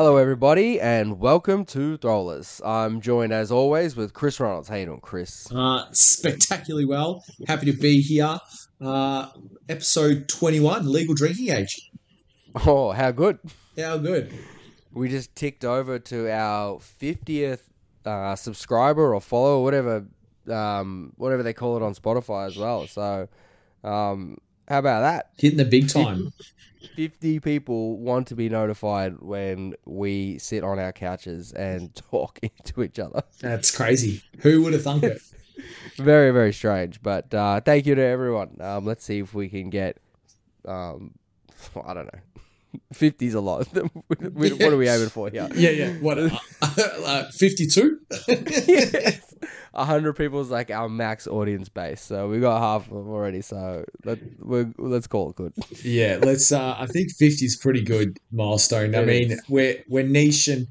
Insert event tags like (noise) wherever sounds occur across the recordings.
Hello, everybody, and welcome to Throwlers. I'm joined, as always, with Chris Reynolds. How you doing, Chris? Uh, spectacularly well. Happy to be here. Uh, episode 21, Legal Drinking Age. Oh, how good! How good. We just ticked over to our 50th uh, subscriber or follower, whatever, um, whatever they call it on Spotify as well. So, um, how about that? Hitting the big time. 50 people want to be notified when we sit on our couches and (laughs) talk to each other. That's crazy. Who would have thunk it? (laughs) very, very strange. But uh, thank you to everyone. Um, let's see if we can get, um, (laughs) I don't know. 50's a lot. (laughs) what are we aiming for here? Yeah, yeah. What? Uh, (laughs) uh, 52? (laughs) yes. 100 people is like our max audience base. So we got half of them already. So let, we're, let's call it good. Yeah, let's. Uh, I think 50 is pretty good milestone. I mean, is. we're we're niche and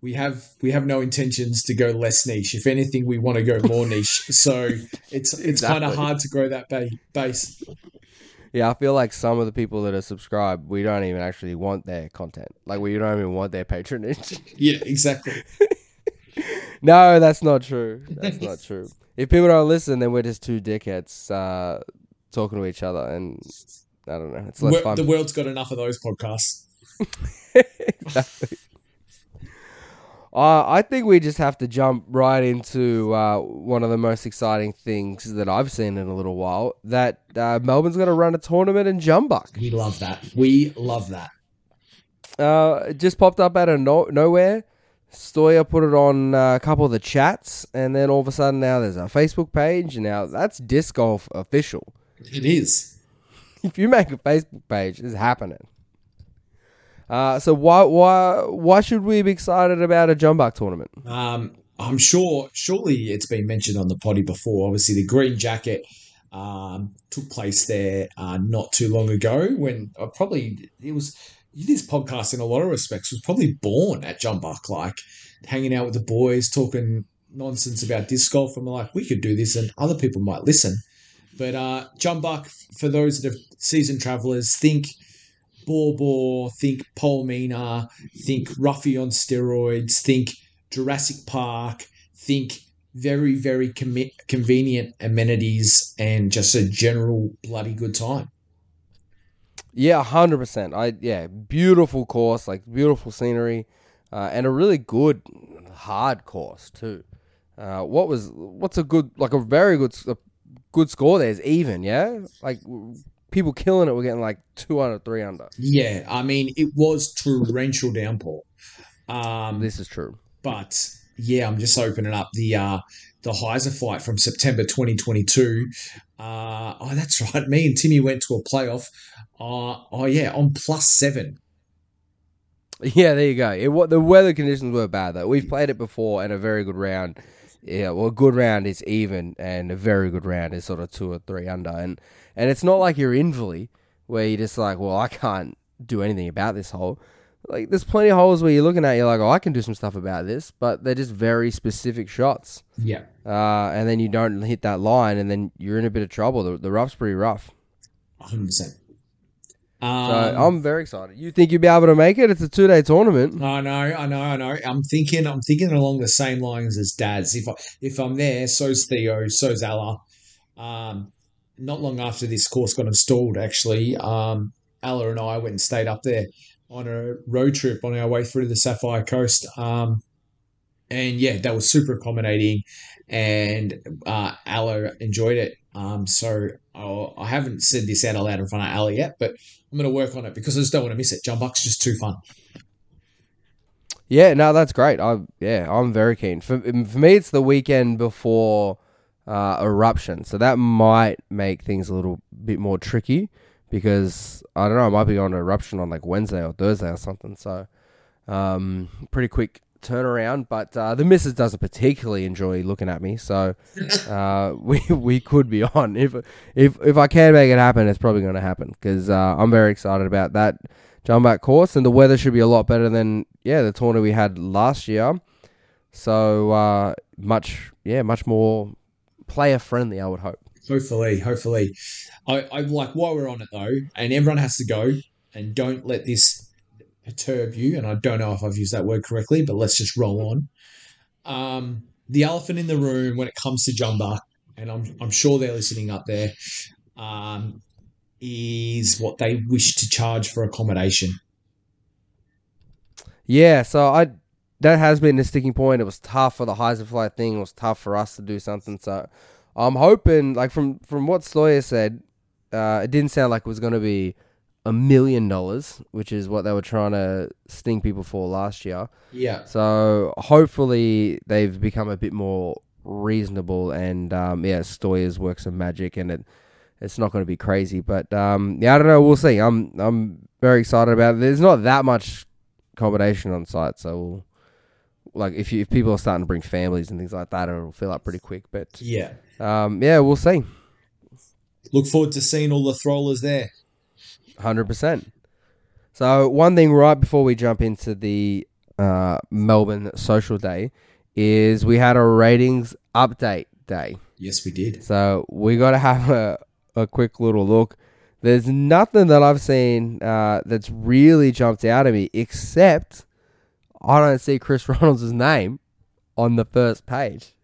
we have we have no intentions to go less niche. If anything, we want to go more niche. So it's it's kind of hard to grow that ba- base. Yeah, I feel like some of the people that are subscribed, we don't even actually want their content. Like we don't even want their patronage. (laughs) Yeah, exactly. (laughs) no, that's not true. That's not true. If people don't listen, then we're just two dickheads uh, talking to each other, and I don't know. It's less Wor- fun. the world's got enough of those podcasts. (laughs) exactly. Uh, I think we just have to jump right into uh, one of the most exciting things that I've seen in a little while. That uh, Melbourne's going to run a tournament in Jumbuck. We love that. We love that. Uh, it just popped up out of no- nowhere. Stoya put it on uh, a couple of the chats, and then all of a sudden now there's a Facebook page. and Now that's disc golf official. It is. (laughs) If you make a Facebook page, it's happening. Uh, so why why why should we be excited about a Jumbuck tournament? Um, I'm sure. Surely it's been mentioned on the potty before. Obviously, the green jacket um, took place there uh, not too long ago. When uh, probably it was this podcast in a lot of respects was probably born at Jumbuck, like hanging out with the boys, talking nonsense about disc golf. And we're like, we could do this, and other people might listen. But uh, Jumbuck, for those that are seasoned travellers, think Bor Bor, think Polmina, think Ruffy on steroids, think Jurassic Park, think very, very commi- convenient amenities and just a general bloody good time. Yeah, hundred percent. I yeah, beautiful course, like beautiful scenery, uh, and a really good hard course too. Uh, what was what's a good like a very good a good score there is even yeah like people killing it were getting like two under three under. Yeah, I mean, it was torrential downpour. Um, This is true. but yeah, I'm just opening up the uh, the Heiser fight from September 2022. Uh, oh, that's (laughs) right. Me and Timmy went to a playoff. Uh, oh yeah, on plus seven. Yeah, there you go. It what the weather conditions were bad though. We've played it before, and a very good round. Yeah, well, a good round is even, and a very good round is sort of two or three under, and and it's not like you're invalid where you're just like, well, I can't do anything about this hole. Like, there's plenty of holes where you're looking at, you're like, oh, I can do some stuff about this, but they're just very specific shots, Yeah, uh, and then you don't hit that line, and then you're in a bit of trouble. The, the rough's pretty rough, 100. Percent so Um, I'm very excited. You think you'll be able to make it? It's a two day tournament. I know, I know, I know. I'm thinking, I'm thinking along the same lines as Dad's. If I, if I'm there, so's Theo, so's Ella. Um, not long after this course got installed, actually, um, Ella and I went and stayed up there on a road trip on our way through the Sapphire Coast. Um, and yeah, that was super accommodating, and uh, Ella enjoyed it. Um, so I'll, I haven't said this out loud in front of Ella yet, but I'm going to work on it because I just don't want to miss it. Jumbuck's just too fun. Yeah, no, that's great. I yeah, I'm very keen. For for me, it's the weekend before uh, eruption, so that might make things a little bit more tricky because I don't know. I might be to eruption on like Wednesday or Thursday or something. So, um, pretty quick turnaround. But uh, the missus doesn't particularly enjoy looking at me, so (laughs) uh, (laughs) we we could be on if if if I can make it happen. It's probably going to happen because uh, I'm very excited about that Jumbuck course, and the weather should be a lot better than yeah the tournament we had last year. So uh, much yeah much more player friendly, I would hope. Hopefully, hopefully. I, I like while we're on it though, and everyone has to go, and don't let this perturb you, and I don't know if I've used that word correctly, but let's just roll on. Um, the elephant in the room when it comes to Jumba, and I'm, I'm sure they're listening up there, um, is what they wish to charge for accommodation. Yeah, so I that has been the sticking point. It was tough for the Heisenfly thing. It was tough for us to do something. So I'm hoping, like from from what Stoyer said, uh, it didn't sound like it was going to be a million dollars, which is what they were trying to sting people for last year. Yeah. So hopefully they've become a bit more reasonable, and um, yeah, Stoyer's works some magic, and it it's not going to be crazy. But um, yeah, I don't know. We'll see. I'm I'm very excited about it. There's not that much accommodation on site, so we'll, like if you, if people are starting to bring families and things like that, it'll fill up pretty quick. But Yeah. um, yeah, we'll see. Look forward to seeing all the throwers there. Hundred percent. So one thing right before we jump into the uh, Melbourne Social Day is we had a ratings update day. Yes, we did. So we got to have a, a quick little look. There's nothing that I've seen uh, that's really jumped out at me except I don't see Chris (laughs) Ronalds' name on the first page.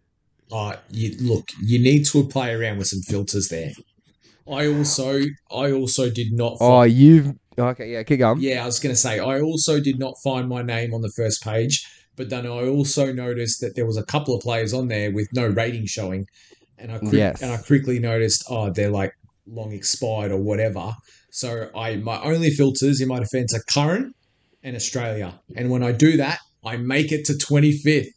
Uh, you look, you need to play around with some filters there. I also, I also did not. Oh, Find, you've okay, yeah, keep going. yeah, I was going to say, I also did not find my name on the first page, but then I also noticed that there was a couple of players on there with no rating showing, and I quick, Yes. and I quickly noticed, oh, they're like long expired or whatever. So I, my only filters in my defense are current and Australia, and when I do that, I make it to twenty fifth.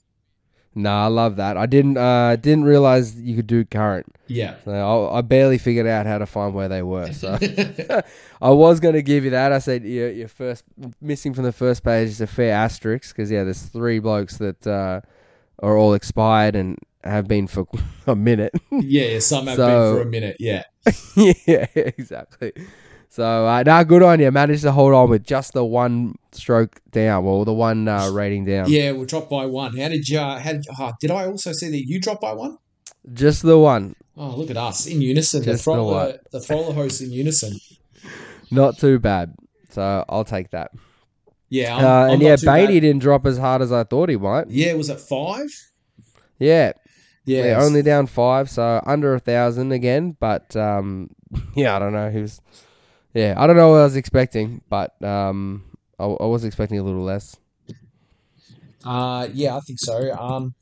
Nah, I love that. I didn't uh didn't realize you could do current. Yeah. So I, I barely figured out how to find where they were. So (laughs) (laughs) I was going to give you that. I said your, your first missing from the first page is a fair asterisk because yeah, there's three blokes that uh, are all expired and have been for (laughs) a minute. yeah, some have So- been for a minute. Yeah. yeah, exactly. So uh, nah, good on you. Managed to hold on with just the one stroke down, well, the one uh, rating down. Yeah, we'll drop by one. How did you? Uh, how did, oh, did I also see that you dropped by one? Just the one. Oh, look at us in unison. Just the the Throwler, the Throwler hosts in unison. Not too bad. So I'll take that. Yeah, I'm, uh, I'm and yeah, too bad. Beatty didn't drop as hard as I thought he might. Yeah, was it five? Yeah, Yeah, Yeah, only down five, so under a thousand again. But um, (laughs) yeah, I don't know. He was, yeah, I don't know what I was expecting, but um, I, I was expecting a little less. Uh, yeah, I think so. Um,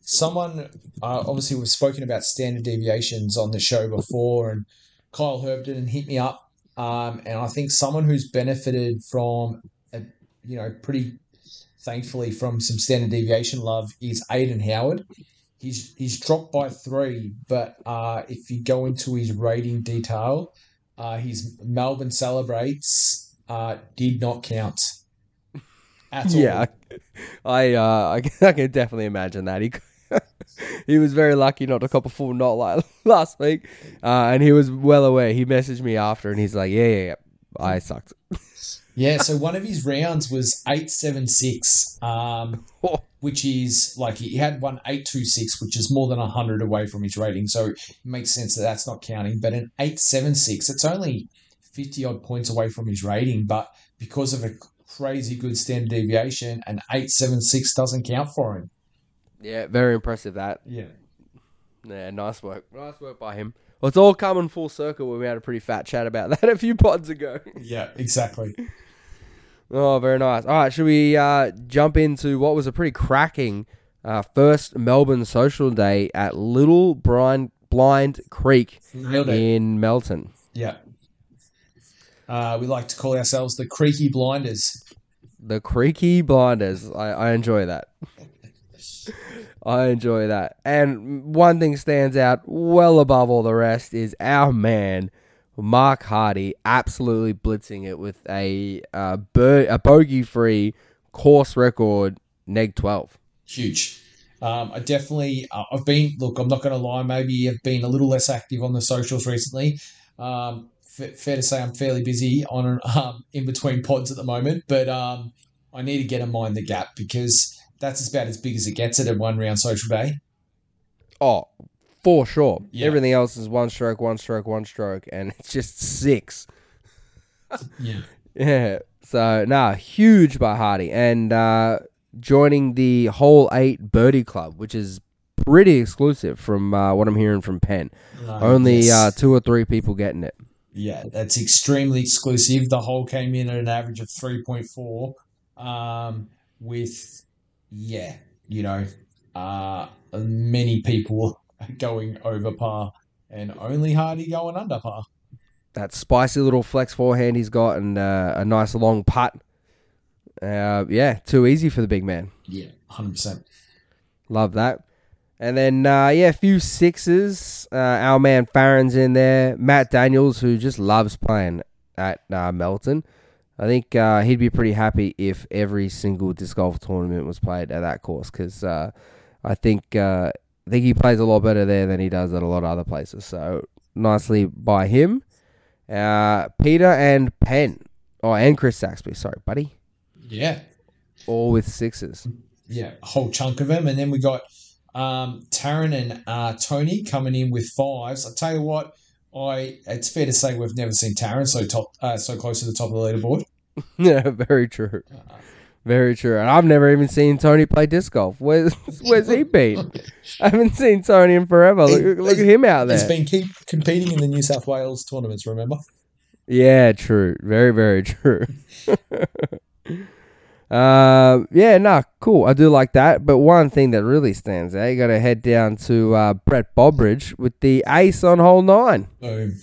someone, uh, obviously, we've spoken about standard deviations on the show before, and Kyle Herb didn't hit me up. Um, and I think someone who's benefited from, a, you know, pretty thankfully from some standard deviation love is Aiden Howard. He's he's dropped by three, but uh, if you go into his rating detail, uh, his Melbourne celebrates uh, did not count. At all. Yeah, I uh, I, (laughs) can- I can definitely imagine that he (laughs) he was very lucky not to cop a full knot like (laughs) last week, uh, and he was well aware. He messaged me after, and he's like, "Yeah, yeah, yeah, I sucked." Yeah, so one of his rounds was eight seven six, um, which is like he had one eight two six, which is more than hundred away from his rating. So it makes sense that that's not counting. But an eight seven six, it's only fifty odd points away from his rating. But because of a crazy good standard deviation, an eight seven six doesn't count for him. Yeah, very impressive. That Yeah, yeah, nice work, nice work by him. Well, it's all coming full circle. when We had a pretty fat chat about (laughs) that a few pods ago. yeah, exactly. Oh, very nice. All right, should we uh, jump into what was a pretty cracking uh, first Melbourne social day at Little Blind Blind Creek in Melton? Yeah. Uh, we like to call ourselves the Creaky Blinders. The Creaky Blinders. I, I enjoy that. (laughs) I enjoy that. And one thing stands out well above all the rest is our man Mark Hardy absolutely blitzing it with a uh, bir- a bogey free course record neg twelve. huge. Um, I definitely, uh, I've been, look, I'm not going to lie, maybe I've been a little less active on the socials recently. Um, f- fair to say I'm fairly busy on um, in between pods at the moment, but um, I need to get a mind the gap because that's about as big as it gets at a one round social day. Oh, for sure. Yeah. Everything else is one stroke, one stroke, one stroke, and it's just six. Yeah. (laughs) Yeah. So, nah, huge by Hardy. And uh, joining the whole eight birdie club, which is pretty exclusive from uh, what I'm hearing from Penn. Uh, Only yes. uh, two or three people getting it. Yeah, that's extremely exclusive. The hole came in at an average of 3.4, um, with, yeah, you know, uh, many people going over par and only Hardy going under par. That spicy little flex forehand he's got and uh, a nice long putt. Uh, yeah, too easy for the big man. Yeah, 100%. Love that. And then, uh, yeah, a few sixes. Uh, our man Farron's in there. Matt Daniels, who just loves playing at uh, Melton. I think uh, he'd be pretty happy if every single disc golf tournament was played at that course because uh, I think uh, I think he plays a lot better there than he does at a lot of other places. So nicely by him. Uh, Peter and Penn. Oh, and Chris Saxby. Sorry, buddy. Yeah, All with sixes. yeah, a whole chunk of them. And then we got um, Taryn and uh, Tony coming in with fives. I tell you what, I it's fair to say we've never seen Taryn so top, uh, so close to the top of the leaderboard. (laughs) Yeah, very true. Very true. And I've never even seen Tony play disc golf. Where's (laughs) Where's he been? (laughs) I haven't seen Tony in forever. Look, look at him out there. He's been keep competing in the New South Wales tournaments. Remember? Yeah, true. Very, very (laughs) true. Um, yeah, nah, cool. I do like that. But one thing that really stands out, you got to head down to uh, Brett Bobridge with the ace on hole nine. Boom.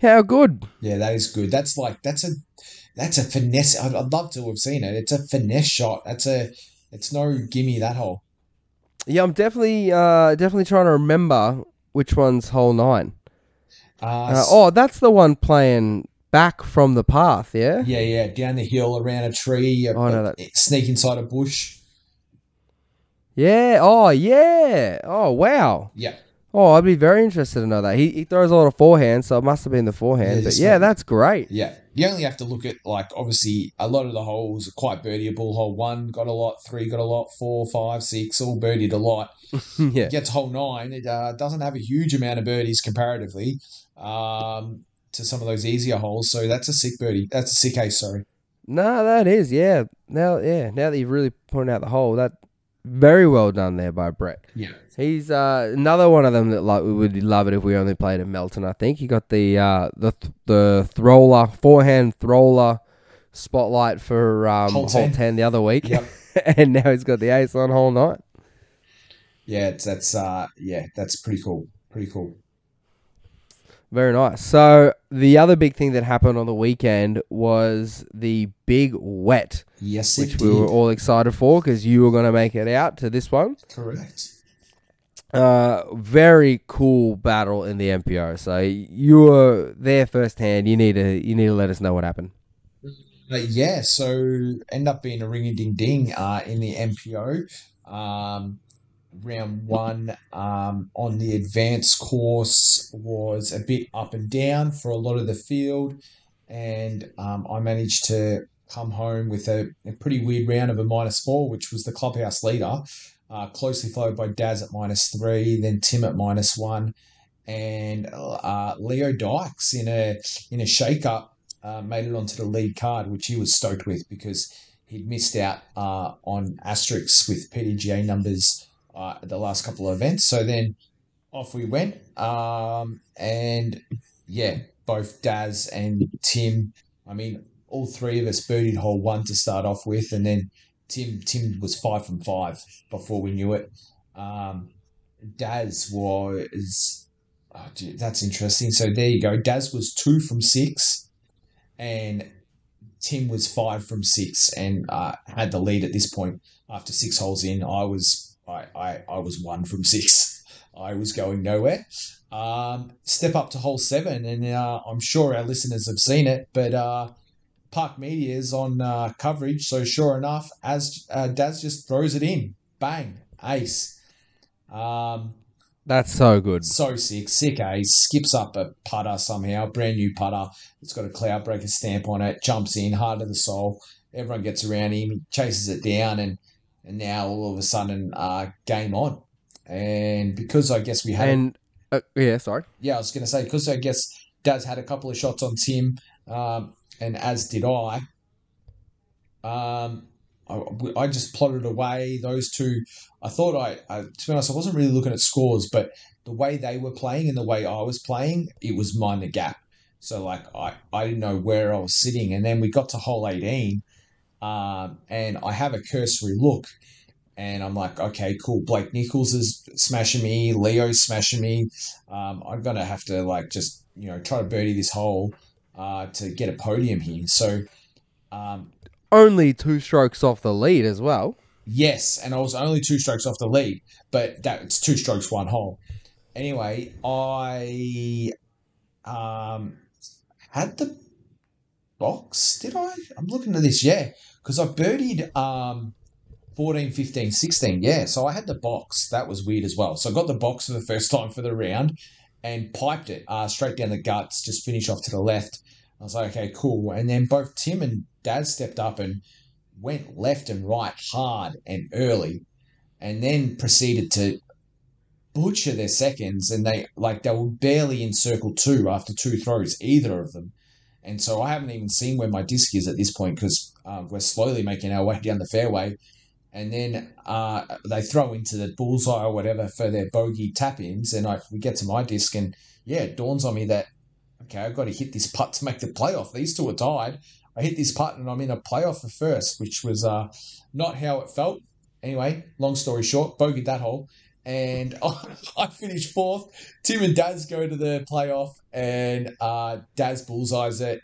How good? Yeah, that is good. That's like that's a that's a finesse. I'd, I'd love to have seen it. It's a finesse shot. That's a it's no gimme that hole. Yeah, I'm definitely, uh, definitely trying to remember which one's hole nine. Uh, Uh, oh, that's the one playing back from the path. Yeah. yeah, yeah, down the hill around a tree. Oh, no, that- sneak inside a bush. Yeah. Oh, yeah. Oh, wow. Yeah, Oh, I'd be very interested to know that. He, he throws a lot of forehand, so it must have been the forehand. Yeah, but yeah, like- that's great. yeah. You only have to look at like obviously a lot of the holes are quite birdieable. Hole one got a lot, three got a lot, four, five, six, all birdied a lot. (laughs) yeah. gets hole nine, it uh, doesn't have a huge amount of birdies comparatively um, to some of those easier holes. So that's a sick birdie. That's a sick ace. Sorry. No, that is. Yeah. Now, yeah. Now that you've really pointed out the hole, that very well done there by Brett. Yeah. He's uh, another one of them that like we would love it if we only played in Melton. I think he got the uh, the th- the thrower forehand thrower spotlight for um, Hole hole 10. 10 the other week, Yep. (laughs) and now he's got the ace on hole nine. Yeah. That's uh, yeah. That's pretty cool. Pretty cool. Very nice. So the other big thing that happened on the weekend was the big wet, Yes, which we did. were all excited for because you were going to make it out to this one. Correct. Uh, very cool battle in the MPO. So you were there firsthand. You need to you need to let us know what happened. Uh, yeah, so end up being a ring a ding ding uh, in the MPO. Um, round one um, on the advanced course was a bit up and down for a lot of the field, and um, I managed to come home with a, a pretty weird round of a minus four, which was the clubhouse leader, uh, closely followed by Daz at minus three, then Tim at minus one, and uh, Leo Dykes in a in a shake up uh, made it onto the lead card, which he was stoked with because he'd missed out uh, on asterisks with PDGA numbers uh, the last couple of events. So then off we went. Um, and yeah, both Daz and Tim, I mean, all three of us birdied hole one to start off with. And then Tim Tim was five from five before we knew it. Um, Daz was. Oh, gee, that's interesting. So there you go. Daz was two from six and Tim was five from six and uh, had the lead at this point after six holes in. I was I, I, I was one from (laughs) six. I was going nowhere. Um, step up to hole seven, and uh, I'm sure our listeners have seen it, but uh, Park Media is on uh, coverage. So sure enough, as uh, Daz just throws it in, bang, ace. Um, That's so good. so sick, sick ace. Skips up a putter somehow, brand new putter. It's got a cloud breaker stamp on it. Jumps in hard to the soul. Everyone gets around him, chases it down, and and now all of a sudden, uh, game on. And because I guess we had, And uh, yeah, sorry. yeah, I was going to say because I guess Daz had a couple of shots on Tim, um, and as did I. Um, I, I just plotted away those two. I thought I, I, to be honest, I wasn't really looking at scores, but the way they were playing and the way I was playing, it was mind the gap. So like I, I didn't know where I was sitting, and then we got to hole eighteen, um, and I have a cursory look, and I'm like, okay, cool. Blake Nichols is smashing me. Leo's smashing me. Um, I'm gonna have to like just you know try to birdie this hole uh, to get a podium here. So um, Only two strokes off the lead as well. Yes, and I was only two strokes off the lead, but that's two strokes, one hole. Anyway, I um, had the box, did I? I'm looking at this, yeah, because I birdied um, 14, 15, 16, yeah, so I had the box. That was weird as well. So I got the box for the first (laughs) time for the round and piped it uh, straight down the guts, just finish off to the left. I was like, okay, cool. And then both Tim and Dad stepped up and went left and right hard and early, and then proceeded to butcher their seconds. And they like they were barely in circle two after two throws, either of them. And so I haven't even seen where my disc is at this point because uh, we're slowly making our way (laughs) down the fairway. And then uh, they throw into the bullseye or whatever for their bogey tap ins. And I, we get to my disc, and yeah, it dawns on me that, okay, I've got to hit this putt to make the playoff. These two are tied. I hit this putt and I'm in a playoff for first, which was uh, not how it felt. Anyway, long story short, bogeyed that hole. And (laughs) I finished fourth. Tim and Daz go to the playoff, and uh, Daz bullseyes it.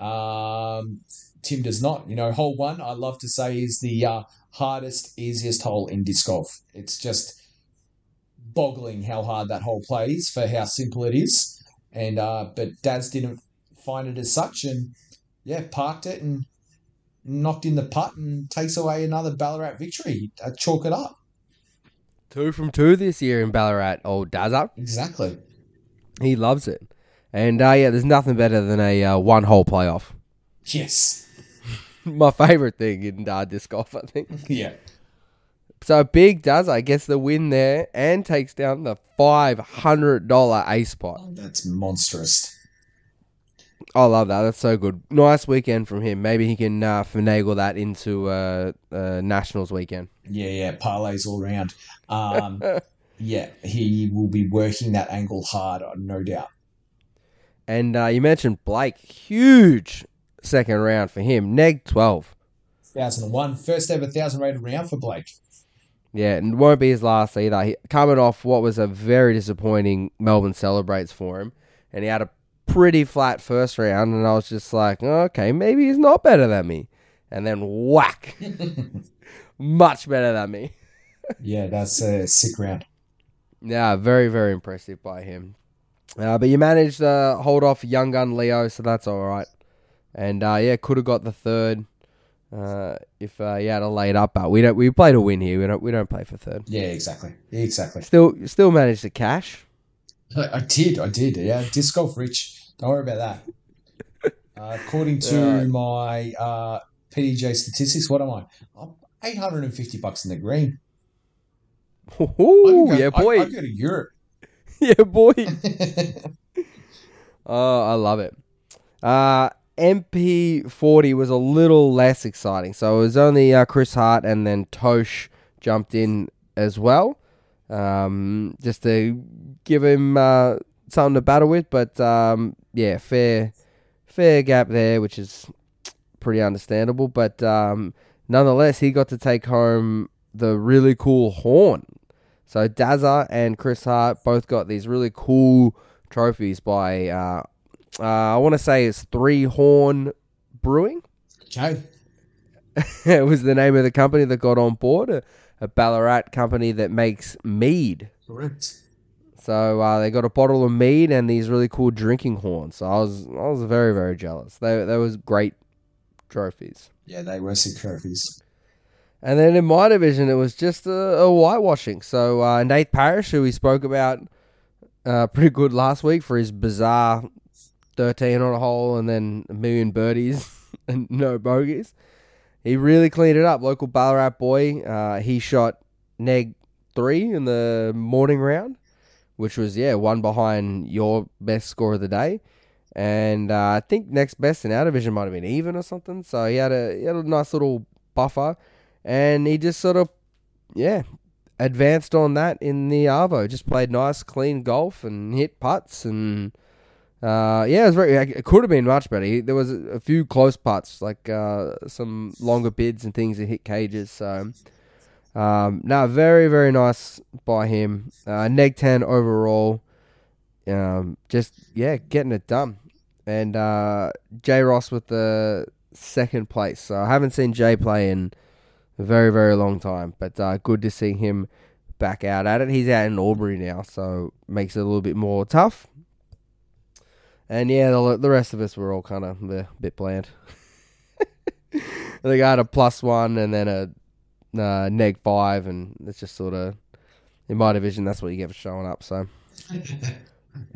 Um, Tim does not. You know, hole one, I love to say, is the uh, hardest, easiest hole in disc golf. It's just boggling how hard that hole plays for how simple it is. And uh, but Daz didn't find it as such, and yeah, parked it and knocked in the putt and takes away another Ballarat victory. Uh, chalk it up. Two from two this year in Ballarat, old Dazza. Exactly. He loves it. And uh, yeah, there's nothing better than a uh, one hole playoff. Yes. (laughs) My favourite thing in uh, disc golf, I think. (laughs) Yeah. So Big Dazza gets the win there and takes down the $500 ace pot. Oh, that's monstrous. I love that. That's so good. Nice weekend from him. Maybe he can uh, finagle that into uh, uh, Nationals weekend. Yeah, yeah, parlays all round. Um, (laughs) yeah, he will be working that angle hard, no doubt. And uh, you mentioned Blake. Huge second round for him. Neg 12. 1001, first ever 1,000 rated round for Blake. Yeah, and won't be his last either. He, coming off what was a very disappointing Melbourne celebrates for him, and he had a pretty flat first round, and I was just like, okay, maybe he's not better than me. And then whack, (laughs) much better than me. yeah, that's a sick round. Yeah, very, very impressive by him. Uh, but you managed to hold off Young Gun Leo, so that's all right. And uh, yeah, could have got the third uh, if uh, you had to lay it up, but we don't. We play to win here. We don't. We don't play for third. Yeah, exactly. Exactly. Still, still managed to cash. I, I did. I did. Yeah, disc golf rich. Don't worry about that. Uh, according to Yeah. my uh, PDGA statistics, what am I? I'm 850 bucks in the green. I Ooh, go- yeah, I- boy. I, go to Europe. (laughs) yeah, boy. (laughs) Oh, I love it. Uh, MP40 was a little less exciting. So it was only uh, Chris Hart and then Tosh jumped in as well. Um, just to give him uh, something to battle with. But um, yeah, fair, fair gap there, which is pretty understandable. But um, nonetheless, he got to take home the really cool horn. So Dazza and Chris Hart both got these really cool trophies by uh, uh, I want to say it's Three Horn Brewing. okay. (laughs) it was the name of the company that got on board, a, Ballarat company that makes mead. Correct. So uh, they got a bottle of mead and these really cool drinking horns. So I was I was very very jealous. They they was great trophies. Yeah, they were sick trophies. And then in my division, it was just a, a whitewashing. So uh, Nate Parrish, who we spoke about uh, pretty good last week for his bizarre 13 on a hole and then a million birdies (laughs) and no bogeys, he really cleaned it up. Local Ballarat boy, uh, he shot neg three in the morning round, which was, yeah, one behind your best score of the day. and uh, I think next best in our division might have been even or something. So he had a he had a nice little buffer, and he just sort of yeah advanced on that in the Arvo. Just played nice, clean golf and hit putts and. Uh, yeah, it was very. It could have been much better. He, there was a, few close putts, like uh, some longer bids and things that hit cages. So, um, no, very very nice by him. Uh, neg ten overall. Um, just yeah, getting it done. And uh, Jay Ross with the second place. So I haven't seen Jay play in a very very long time, but uh, good to see him back out at it. He's out in Albury now, so makes it a little bit more tough. And yeah, the, the rest of us were all kind of a bit bland. (laughs) they got a plus one and then a uh, neg five, and it's just sort of in my division. That's what you get for showing up. So (laughs) that's,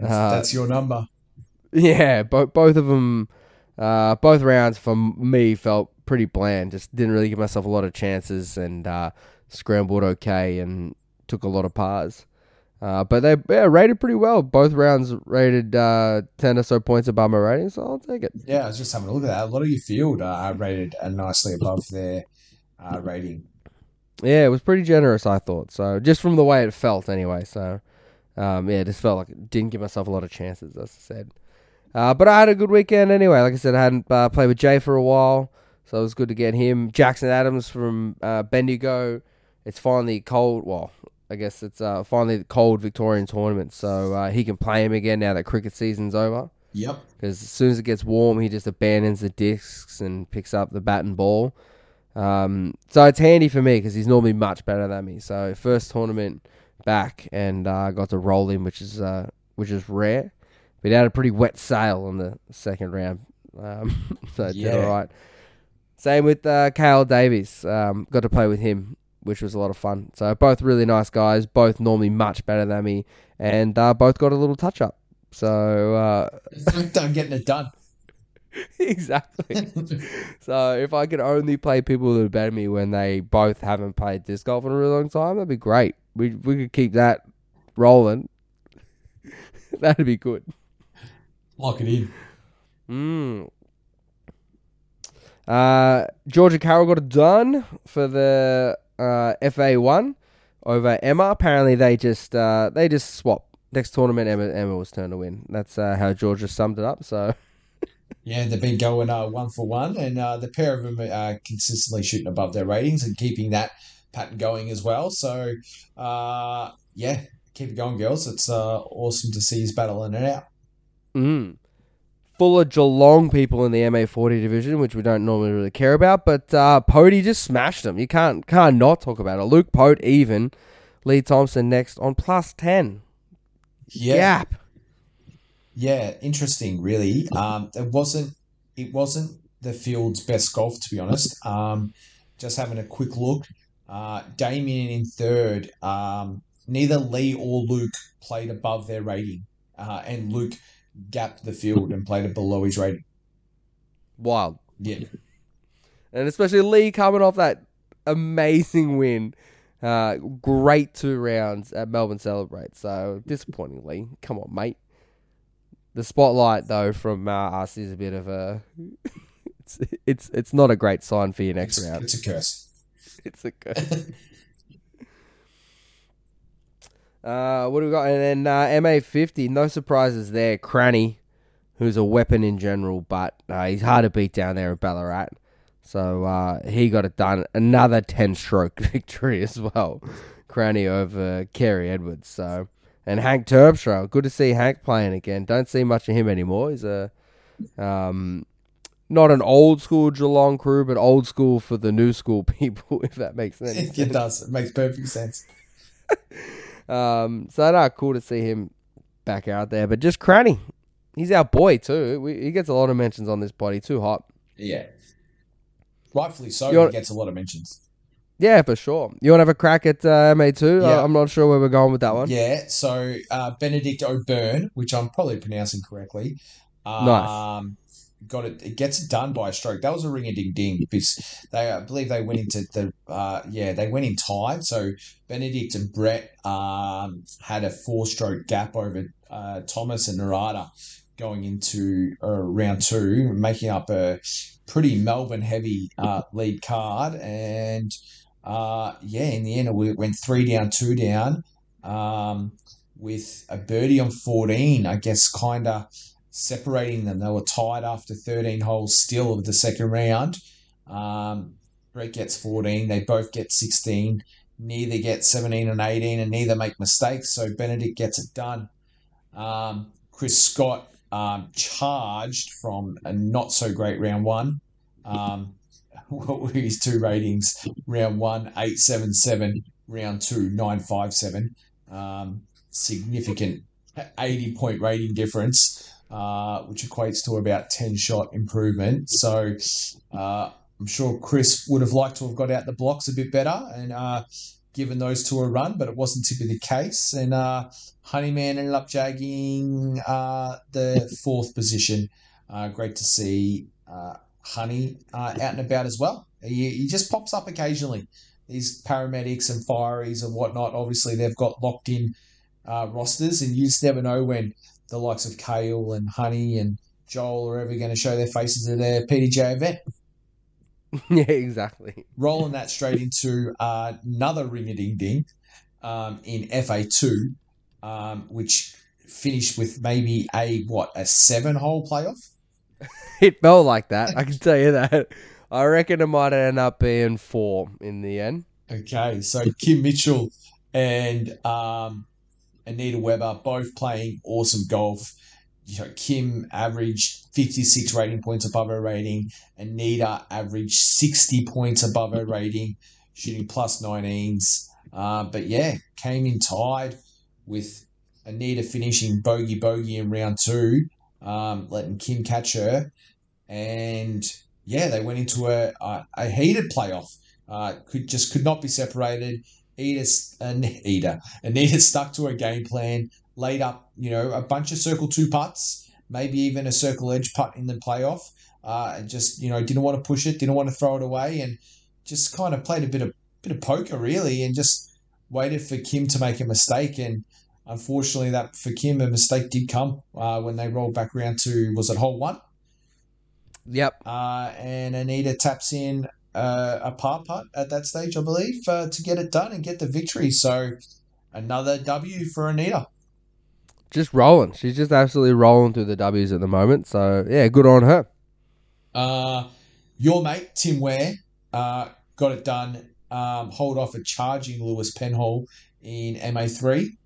uh, that's your number. Yeah, both both of them, uh, both rounds for me felt pretty bland. Just didn't really give myself a lot of chances and uh, scrambled okay and took a lot of pars. Uh, but they yeah, rated pretty well. Both rounds rated uh, 10 or so points above my rating, so I'll take it. Yeah, I was just having a look at that. A lot of your field are rated uh, nicely above their uh, rating. Yeah, it was pretty generous, I thought. So just from the way it felt, anyway. So um, yeah, it just felt like it didn't give myself a lot of chances, as I said. Uh, but I had a good weekend anyway. Like I said, I hadn't uh, played with Jay for a while, so it was good to get him. Jackson Adams from uh, Bendigo. It's finally cold. Well, I guess it's uh, finally the cold Victorian tournament, so uh, he can play him again now that cricket season's over. Yep. Because as soon as it gets warm, he just abandons the discs and picks up the bat and ball. Um, so it's handy for me because he's normally much better than me. So first tournament back and uh, got to roll him, which is uh, which is rare. But he had a pretty wet sail on the second round, um, (laughs) so Yeah. did all right. Same with uh, Kale Davies. Um, got to play with him, which was a lot of fun. So both really nice guys, both normally much better than me, and uh, both got a little touch up. So uh, (laughs) Done getting it done. (laughs) exactly. (laughs) so if I could only play people that are better than me when they both haven't played disc golf in a really long time, that'd be great. We we could keep that rolling. that'd be good. Lock it in. Mm. Uh, Georgia Carroll got it done for the uh, FA one over Emma. Apparently, they just uh, they just swap. Next tournament, Emma Emma was turned to win. That's uh, how Georgia summed it up. So (laughs) Yeah, they've been going uh, one for one, and uh, the pair of them are consistently shooting above their ratings and keeping that pattern going as well. So, uh, yeah, keep it going, girls. It's uh, awesome to see you battling it out. Mm. Full of Geelong people in the MA40 division, which we don't normally really care about, but uh, Pody just smashed them. You can't can't not talk about it. Luke Pote even, Lee Thompson next on plus ten. Yeah, Gap. yeah, interesting. Really, um, it wasn't it wasn't the field's best golf to be honest. Um, just having a quick look, uh, Damien in third. Um, neither Lee or Luke played above their rating, uh, and Luke gapped the field and played it below his rating. Wild. Yeah, And especially Lee coming off that amazing win. Uh, great two rounds at Melbourne Celebrate. So disappointing, Lee. Come on, mate. The spotlight though from uh, us is a bit of a. (laughs) it's it's it's not a great sign for your next it's, round. it's a curse. (laughs) It's a good. (laughs) Uh, what do we got? And then uh, MA fifty, no surprises there. Cranny, who's a weapon in general, but uh, he's hard to beat down there at Ballarat. So uh, he got it done. Another ten stroke (laughs) victory as well. Cranny over Kerry Edwards. So and Hank Terpstra, good to see Hank playing again. Don't see much of him anymore. He's a um, not an old school Geelong crew, but old school for the new school (laughs) people, if that makes sense. it does. It makes perfect sense. (laughs) Um, so no, cool to see him back out there. But just Cranny, he's our boy too. We, he gets a lot of mentions on this body. Too hot. Yeah, rightfully so. He gets a lot of mentions. Yeah, for sure. You want to have a crack at uh, MA two? Yeah. I'm not sure where we're going with that one. Yeah, so uh, Benedict O'Byrne, which I'm probably pronouncing correctly, um, Nice. Got it. It gets it done by a stroke. That was a ring a ding ding because they, I believe, they went into the uh, yeah, they went in tied. So Benedict and Brett um, had a four stroke gap over uh, Thomas and Narada going into uh, round two, making up a pretty Melbourne heavy uh, lead card. And uh, yeah, in the end, we went three down, two down um, with a birdie on 14, I guess, kind of separating them. They were tied after 13 holes still of the second round. Um, Brett gets 14, they both get 16. Neither get 17 and 18, and neither make mistakes. So Benedict gets it done. Um, Chris Scott um, charged from a not so great round one. Um, (laughs) what were his two ratings? Round one, 877. Round two, 957. Um, significant 80 point rating difference, uh, which equates to about 10 shot improvement. So uh, I'm sure Chris would have liked to have got out the blocks a bit better and uh, given those two a run, but it wasn't typically the case. And uh, Honeyman ended up jagging uh, the fourth position. Uh, great to see Honey out and about as well. He, he just pops up occasionally. These paramedics and fireys and whatnot, obviously, they've got locked in rosters, and you just never know when the likes of Kale and Honey and Joel are ever going to show their faces at their PDGA event. (laughs) yeah, exactly. Rolling that straight into uh, another ring a ding ding um, in FA2, um, which finished with maybe a what a seven hole playoff. (laughs) It felt like that. I can tell you that. I reckon it might end up being four in the end. Okay, so Kim Mitchell and um, Anita Weber both playing awesome golf. You know, Kim averaged 56 rating points above her rating. Anita averaged 60 points above her rating, shooting plus 19s. Uh, but yeah, came in tied with Anita finishing bogey bogey in round two, um, letting Kim catch her. And yeah, they went into a, a, a heated playoff. Uh, could just could not be separated. Ida, Ida, Anita stuck to her game plan, laid up, you know, a bunch of circle two putts, maybe even a circle edge putt in the playoff. Uh, and just you know didn't want to push it, didn't want to throw it away, and just kind of played a bit of bit of poker really, and just waited for Kim to make a mistake. And unfortunately, that for Kim a mistake did come uh, when they rolled back around to was it hole one? Yep. Uh, and Anita taps in uh, a par putt at that stage, I believe, uh, to get it done and get the victory. So another W for Anita. Just rolling. She's just absolutely rolling through the W's at the moment. So yeah, good on her. Uh, your mate Tim Ware uh, got it done. Um, hold off a charging Lewis Penhall in MA3.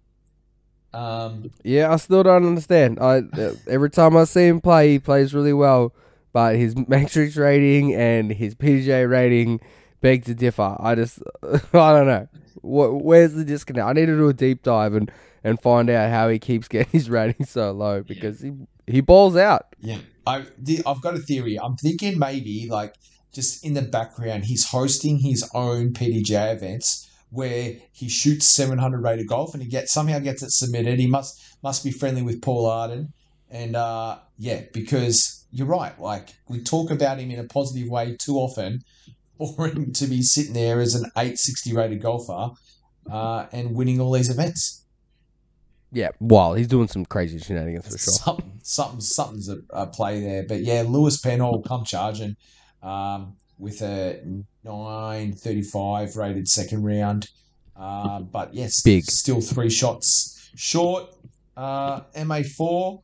Um, Yeah, I still don't understand. I uh, every time I see him play, he plays really well, but his (laughs) matrix rating and his PJ rating beg to differ. I just (laughs) I don't know. What where's the disconnect? I need to do a deep dive and and find out how he keeps (laughs) getting his rating so low because he he balls out. Yeah, I, I've got a theory. I'm thinking maybe like just in the background, he's hosting his own PDGA events where he shoots 700 rated golf and he gets somehow gets it submitted. He must must be friendly with Paul Arden, and uh, yeah, because you're right. Like we talk about him in a positive way too often, for (laughs) him to be sitting there as an 860 rated golfer uh, and winning all these events. Yeah, well, he's doing some crazy shenanigans for sure. Something, something, something's a, a play there. But yeah, Lewis Penhall come charging um, with a 935 rated second round. Uh, but yes, Big. still three shots short. Uh, MA4,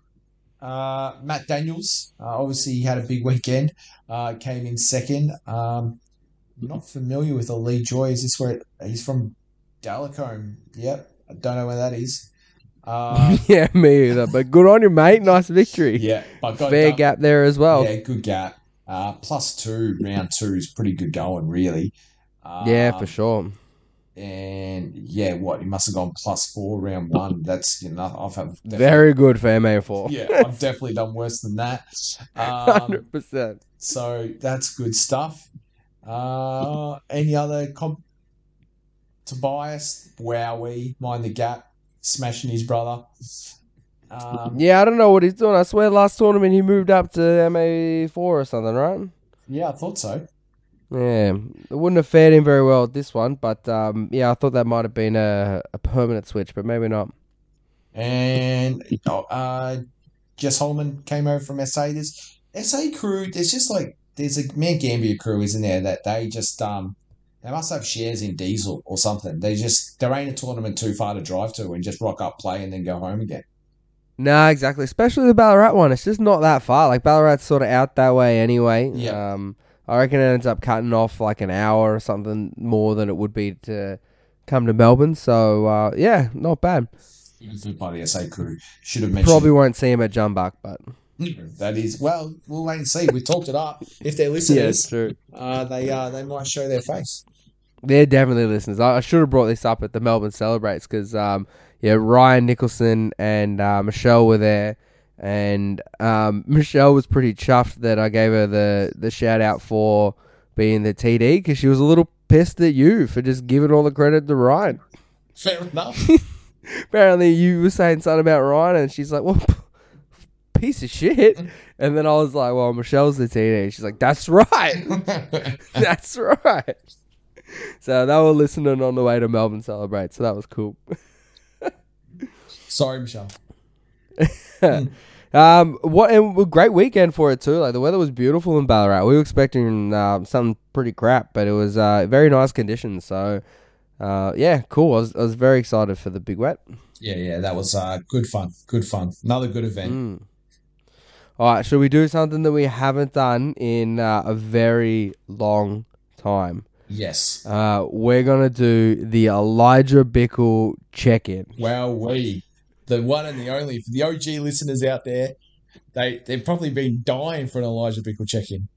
uh, Matt Daniels, uh, obviously he had a big weekend, uh, came in second. Um, not familiar with the Lee Joy. Is this where it, he's from? Dallacombe. Yep. I don't know where that is. Uh, (laughs) yeah, me either. But good on you, mate. Nice victory. yeah, Fair done- gap there as well. Yeah, good gap. Uh, plus two, round two is pretty good going, really. Yeah, for sure. And yeah, what he must have gone plus four round one. That's you know, I've had Very good for MA4. yeah, (laughs) I've definitely done worse than that. (laughs) Um, Hundred percent. so that's good stuff. Uh, any other comp? Tobias, wowee, mind the gap, smashing his brother. Um, Yeah, I don't know what he's doing. I swear last tournament he moved up to MA4 or something, right? yeah, I thought so. Yeah, it wouldn't have fared him very well this one, but um, yeah, I thought that might have been a, a permanent switch, but maybe not. And uh, Jess Holman came over from SA. There's SA crew. There's just like there's a Mount Gambier crew, isn't there? That they just um they must have shares in Diesel or something. They just there ain't a tournament too far to drive to and just rock up, play, and then go home again. Nah, exactly. Especially the Ballarat one. It's just not that far. Like Ballarat's sort of out that way anyway. Yeah. Um, I reckon it ends up cutting off like an hour or something more than it would be to come to Melbourne. So uh, yeah, not bad. By the SA crew should have mentioned. Probably won't see him at Jumbuck, but that is well. We'll wait and see. We talked it up. If they're yeah, listeners, true. uh, they uh, they might show their face. They're definitely listeners. I, I should have brought this up at the Melbourne Celebrates because, um, yeah, Ryan Nicholson and uh, Michelle were there, and um, (laughs) Michelle was pretty chuffed that I gave her the the shout out for being the TD because she was a little pissed at you for just giving all the credit to Ryan. Fair enough. (laughs) Apparently, you were saying something about Ryan, and she's like, "Well, (laughs) piece of shit." And then I was like, "Well, Michelle's the TD." She's like, "That's right." That's right. So they were listening on the way to Melbourne celebrate. So that was cool. Sorry, Michelle. Um, what and a great weekend for it too. Like the weather was beautiful in Ballarat. We were expecting um, something pretty crap, but it was uh, very nice conditions. So uh, yeah, cool. I was, I was very excited for the big wet. Yeah, yeah, that was uh, good fun. Good fun. Another good event. Mm. All right, should we do something that we haven't done in uh, a very long time? Yes. Uh, we're gonna do the Elijah Bickle check-in. Wow, we the one and the only for the OG listeners out there. They they've probably been dying for an Elijah Bickle check in.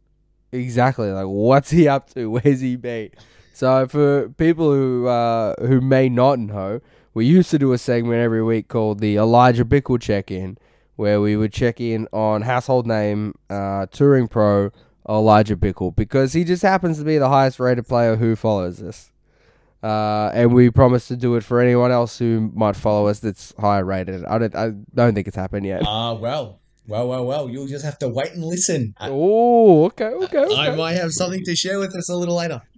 Exactly. Like, what's he up to? (laughs) Where's he been? So, for people who uh, who may not know, we used to do a segment every week called the Elijah Bickle Check In, where we would check in on household name uh, touring pro Elijah Bickle because he just happens to be the highest rated player who follows us. Uh, and we promise to do it for anyone else who might follow us that's higher rated. I don't, I don't think it's happened yet. Ah, well, well, well, well. You'll just have to wait and listen. Oh, okay, okay. okay. I might have something to share with us a little later. (laughs)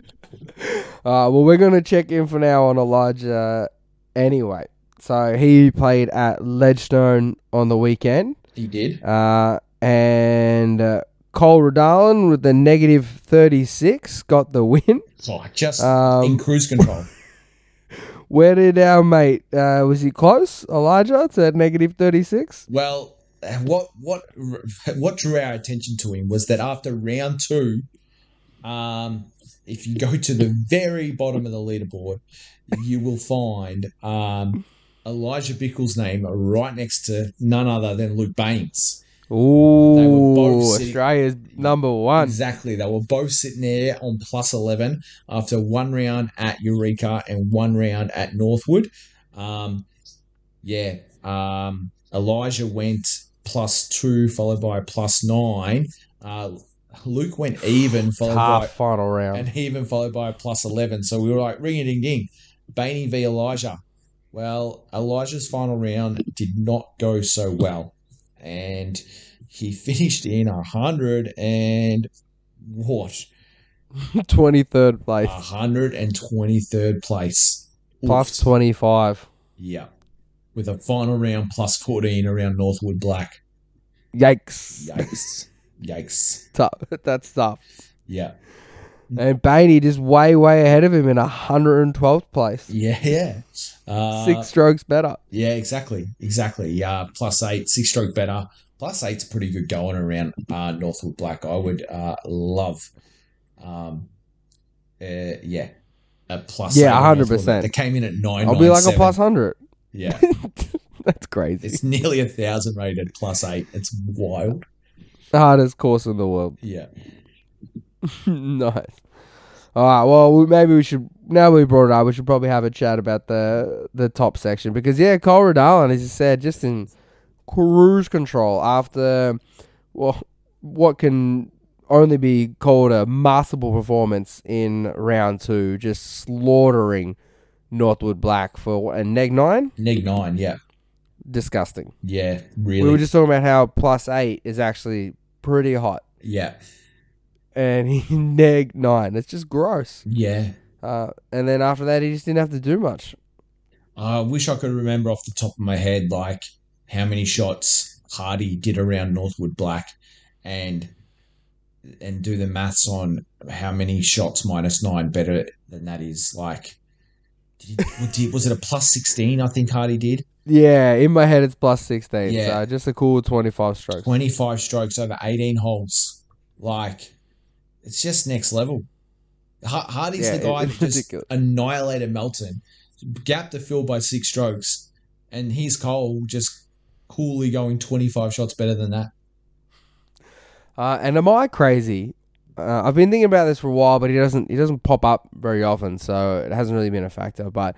Uh, well, we're going to check in for now on Elijah anyway. So he played at Ledgestone on the weekend. He did. Uh, and uh, Cole Redalen with the negative 36 got the win. (laughs) Oh, just Um, in cruise control. (laughs) Where did our mate, uh, was he close, Elijah, to negative 36? Well, what what what drew our attention to him was that after round two, um, if you go to the very bottom of the leaderboard, you will find um, Elijah Bickle's name right next to none other than Luke Baines. Ooh, sitting- Australia's number one. Exactly. They were both sitting there on plus 11 after one round at Eureka and one round at Northwood. Um, yeah. Um, Elijah went plus two, followed by plus nine. Uh, Luke went even, followed by final round. and even followed by a plus 11. So we were like, ring a ding ding. Bainey v. Elijah. Well, Elijah's final round did not go so well. And he (laughs) finished in a 100 and what? 23rd place. A 123rd place. Plus Oof. 25. Yeah. With a final round plus 14 around Northwood Black. Yikes. Yikes. Yikes. (laughs) Tough. That's tough. Yeah. And Bainey just way, way ahead of him in 112th place. Yeah, (laughs) yeah. Uh, Six strokes better. Yeah, exactly, exactly. Uh, plus eight, six stroke better. Plus eight's pretty good going around uh, Northwood Black. I would uh, love, um, uh, yeah, a plus. Yeah, eight 100%. Northwood. They came in at nine. I'll be like a plus 100. Yeah, (laughs) That's crazy. it's nearly a thousand rated plus eight. It's wild. the hardest course in the world. Yeah, (laughs) nice. All right. Well, we, maybe we should. Now we brought it up, we should probably have a chat about the the top section because yeah, Cole Redalen, as you said, just in cruise control after well, what can only be called a masterful performance in round two, just slaughtering Northwood Black for a neg nine. neg nine. Yeah, Disgusting. yeah, really. We were just talking about how plus eight is actually pretty hot, yeah, and he (laughs) neg nine. It's just gross. yeah. Uh, and then after that, he just didn't have to do much. I wish I could remember off the top of my head, like how many shots Hardy did around Northwood Black, and and do the maths on how many shots minus nine better than that is. Like, did he, was it a plus sixteen? I think Hardy did Yeah, in my head it's plus sixteen. Yeah. So just a cool twenty five strokes. twenty five strokes over eighteen holes. Like, it's just next level. Hardy's Yeah, the guy it's that just ridiculous. annihilated Melton, gapped the field by six strokes, and he's Cole just coolly going twenty five shots better than that. Uh, and am I crazy? Uh, I've been thinking about this for a while, but he doesn't he doesn't pop up very often, so it hasn't really been a factor. But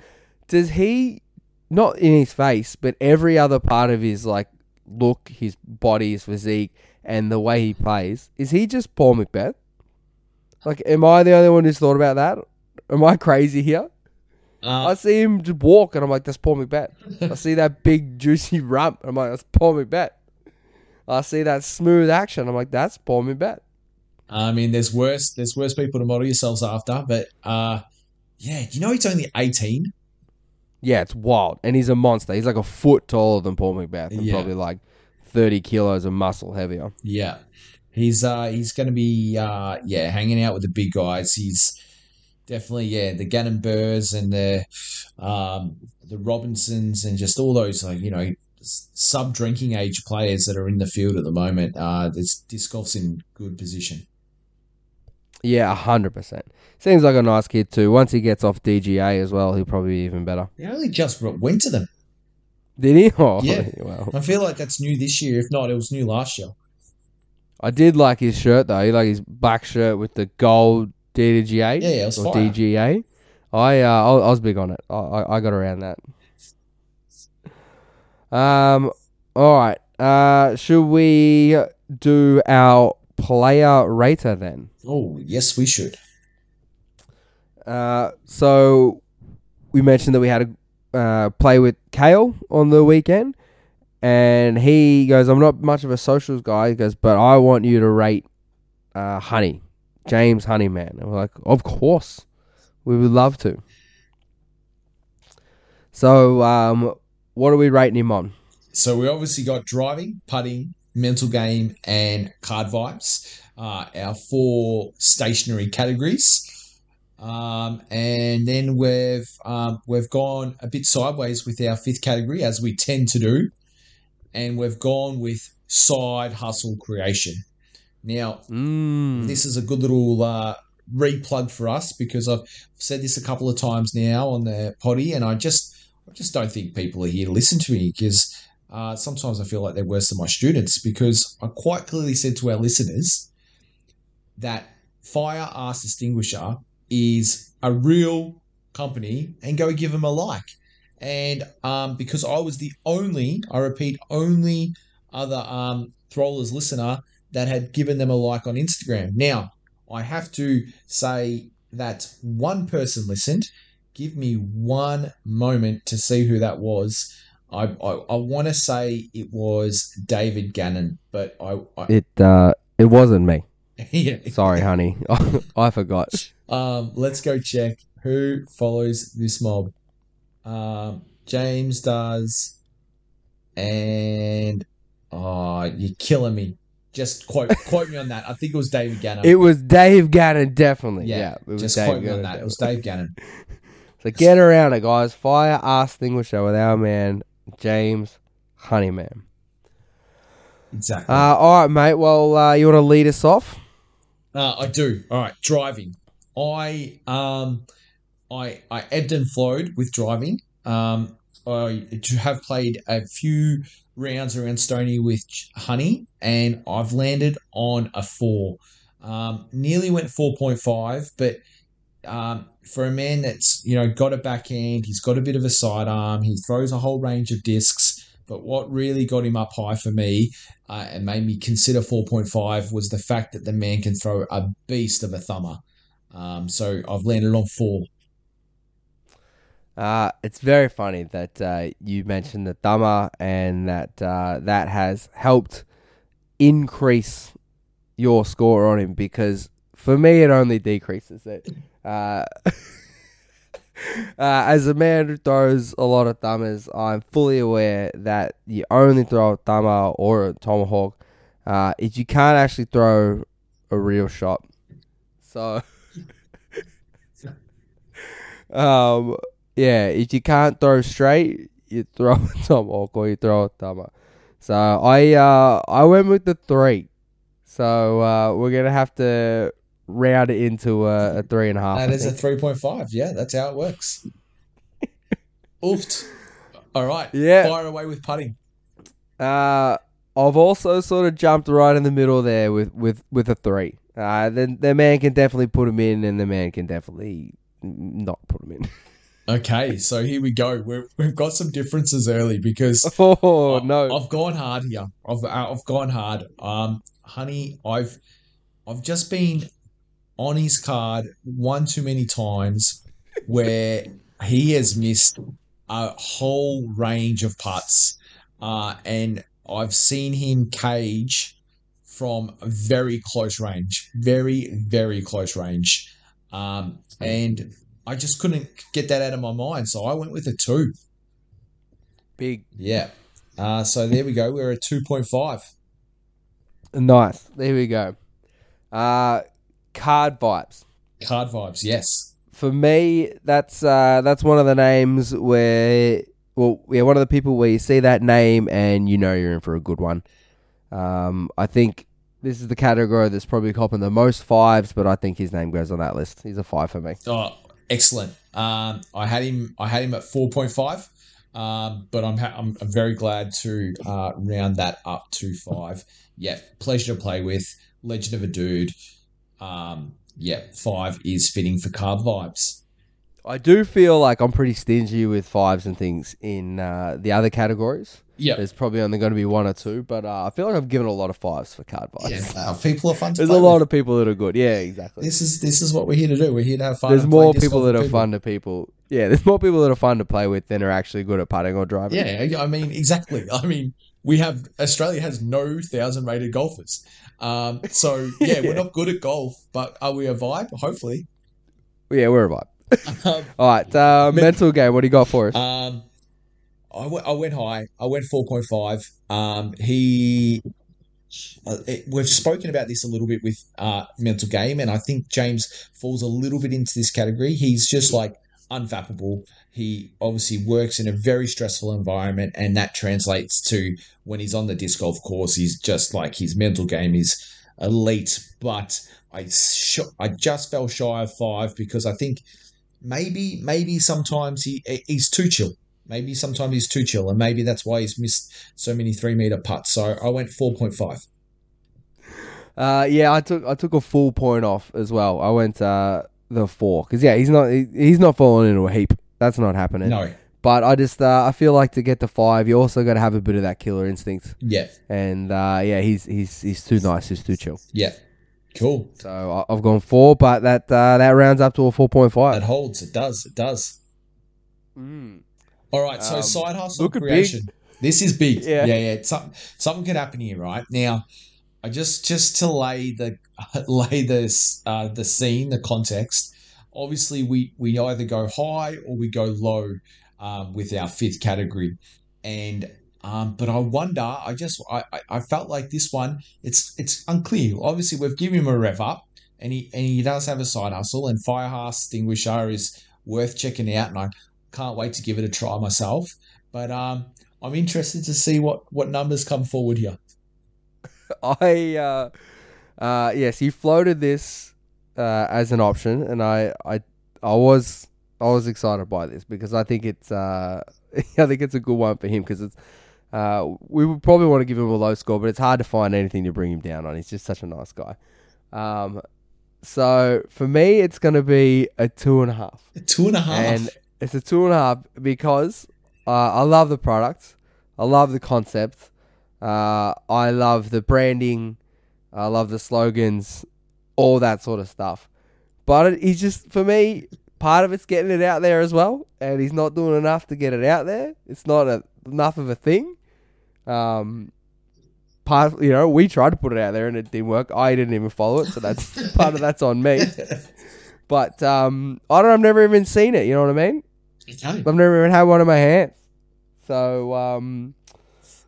does he not in his face, but every other part of his like look, his body, his physique, and the way he plays, is he just Paul McBeth? Like, am I the only one who's thought about that? Am I crazy here? I Uh, see him just walk, and I'm like, that's Paul McBeth. I see that (laughs) big juicy rump, I'm like, that's Paul McBeth. I see that smooth action, I'm like, that's Paul McBeth. I mean, there's worse. There's worse people to model yourselves after, but uh, yeah, you know he's only eighteen. Yeah, it's wild, and he's a monster. He's like a foot taller than Paul McBeth, and Yeah. probably like thirty kilos of muscle heavier. Yeah, he's uh he's going to be uh yeah hanging out with the big guys. He's definitely yeah the Gannon Buhrs and the um the Robinsons and just all those like you know sub drinking age players that are in the field at the moment. Uh, this disc golf's in good position. Yeah, hundred percent. Seems like a nice kid too. Once he gets off DGA as well, he'll probably be even better. He only just went to them. Did he? (laughs) Oh, Yeah. well, I feel like that's new this year. If not, it was new last year. I did like his shirt though. He like his black shirt with the gold DGA. Yeah, yeah, it was or fire. DGA. I uh, I, I was big on it. I, I I got around that. Um. All right. Uh, should we do our player rater then? Oh yes, we should. Uh, so we mentioned that we had a uh, play with Kale on the weekend, and he goes, "I'm not much of a socials guy." He goes, "But I want you to rate uh, Honey, James Honeyman." And we're like, "Of course, we would love to." So, um, what are we rating him on? So we obviously got driving, putting, mental game, and card vibes. Uh, our four stationary categories. Um, and then we've um, we've gone a bit sideways with our fifth category, as we tend to do, and we've gone with side hustle creation. Now, Mm. this is a good little uh, replug for us because I've said this a couple of times now on the potty, and I just I just don't think people are here to listen to me because uh, sometimes I feel like they're worse than my students because I quite clearly said to our listeners that Fire Ass Extinguisher is a real company and go give them a like. And um, because I was the only, I repeat, only other um, listener that had given them a like on Instagram. Now, I have to say that one person listened. Give me one moment to see who that was. I I, I want to say it was David Gannon, but I, I It uh, it wasn't me. (laughs) yeah. Sorry, honey. (laughs) I forgot. Um, let's go check who follows this mob. Um, James does, and oh, you're killing me. Just quote (laughs) quote me on that. I think it was David Gannon. It was Dave Gannon, definitely. Yeah, yeah, it was just Dave quote me on Gannon, that. It was. Dave Gannon. (laughs) So get around it, guys. Fire ass extinguisher with our man James Honeyman. Exactly. Uh, all right, mate. Well, uh, you want to lead us off? Uh, I do. All right, driving. I um, I I ebbed and flowed with driving. Um, I have played a few rounds around Stony with Honey, and I've landed on a four. Um, nearly went four point five, but um, for a man that's you know got a backhand, he's got a bit of a sidearm, he throws a whole range of discs. But what really got him up high for me uh, and made me consider 4.5 was the fact that the man can throw a beast of a thumber. Um, so I've landed on four. Uh, it's very funny that uh, you mentioned the thumber and that uh, that has helped increase your score on him because for me it only decreases it. Uh, (laughs) Uh, as a man who throws a lot of thumbers, I'm fully aware that you only throw a thumber or a tomahawk uh, if you can't actually throw a real shot. So, (laughs) (laughs) um, yeah, if you can't throw straight, you throw (laughs) a tomahawk or you throw a thumber. So I uh, I went with the three. So uh, we're gonna have to round it into a, a three and a half. That I is a 3.5. Yeah, that's how it works. (laughs) Oofed. All right. Yeah. Fire away with putting. Uh, I've also sort of jumped right in the middle there with with with a three. Uh, then the man can definitely put him in, and the man can definitely not put him in. (laughs) Okay, so here we go. We're, we've got some differences early because (laughs) oh I- no! I've gone hard here. I've uh, I've gone hard. Um, honey, I've I've just been on his card one too many times (laughs) where he has missed a whole range of putts, uh, and I've seen him cage from very close range, very very close range, um, and I just couldn't get that out of my mind. So I went with a two. Big, Yeah. Uh, so there we go. We're at 2.5. nice. There we go. Uh, card vibes. Card vibes, yes. For me, that's uh, that's one of the names where, well, yeah, one of the people where you see that name and you know you're in for a good one. Um, I think this is the category that's probably copping the most fives, but I think his name goes on that list. He's a five for me. Oh, excellent. Um, I had him. I had him at 4.5. Um, but I'm, ha- I'm very glad to uh, round that up to five. Yeah, pleasure to play with. Legend of a dude. Um, yeah, five is fitting for card vibes. I do feel like I'm pretty stingy with fives and things in uh, the other categories. Yeah, There's probably only going to be one or two, but uh, I feel like I've given a lot of fives for card vibes. yeah. Uh, people are fun. To play. There's a lot with. of people that are good. Yeah, exactly. This is this is what we're here to do. We're here to have fun. There's more people that are fun to people. Yeah, there's more people that are fun to play with than are actually good at putting or driving. Yeah, I mean, exactly. I mean, we have Australia has no thousand rated golfers. Um, so (laughs) yeah, we're not good at golf, but are we a vibe? Hopefully. yeah, we're a vibe. Um, (laughs) All right, uh, Men- mental game. What do you got for us? um, I went, went high. I went four point five. Um, he. Uh, it, we've spoken about this a little bit with uh, mental game, and I think James falls a little bit into this category. He's just like unfappable. He obviously works in a very stressful environment, and that translates to when he's on the disc golf course. He's just like his mental game is elite. But I sh- I just fell shy of five because I think maybe maybe sometimes he he's too chill. Maybe sometimes he's too chill, and maybe that's why he's missed so many three meter putts. So I went four point five. Uh, yeah, I took I took a full point off as well. I went uh, the four because yeah, he's not he, he's not falling into a heap. That's not happening. No, But I just uh, I feel like to get to five, you also got to have a bit of that killer instinct. yeah, And uh, yeah, he's he's he's too nice. He's too chill. yeah, cool. So I've gone four, but that uh, that rounds up to a four point five. It holds. It does. It does. Mm. All right. So Um, side hustle looking big. creation. This is big. Yeah. Yeah, yeah. Something something could happen here, right now. I just just to lay the (laughs) lay this uh, the scene, the context. Obviously, we we either go high or we go low um, with our fifth category, and um, but I wonder. I just I, I- felt like this one. It's it's unclear. Obviously, we've given him a rev up, and he and he does have a side hustle, and Fire Ass Extinguisher is worth checking out, and I can't wait to give it a try myself. But um, I'm interested to see what what numbers come forward here. (laughs) I uh, uh, yes, he floated this uh, as an option, and I, I I was I was excited by this because I think it's uh, (laughs) I think it's a good one for him because it's uh, we would probably want to give him a low score, but it's hard to find anything to bring him down on. He's just such a nice guy. Um, so for me, it's going to be a two and a half. A two and a half. And it's a two and a half because uh, I love the product. I love the concept. Uh, I love the branding. I love the slogans, all that sort of stuff. But it, he's just, for me, part of it's getting it out there as well. And he's not doing enough to get it out there. It's not a, enough of a thing. Um, part, you know, we tried to put it out there and it didn't work. I didn't even follow it. So that's (laughs) part of that's on me. (laughs) But um, I don't. I've never even seen it. You know what I mean? Okay. I've never even had one in my hands. So um,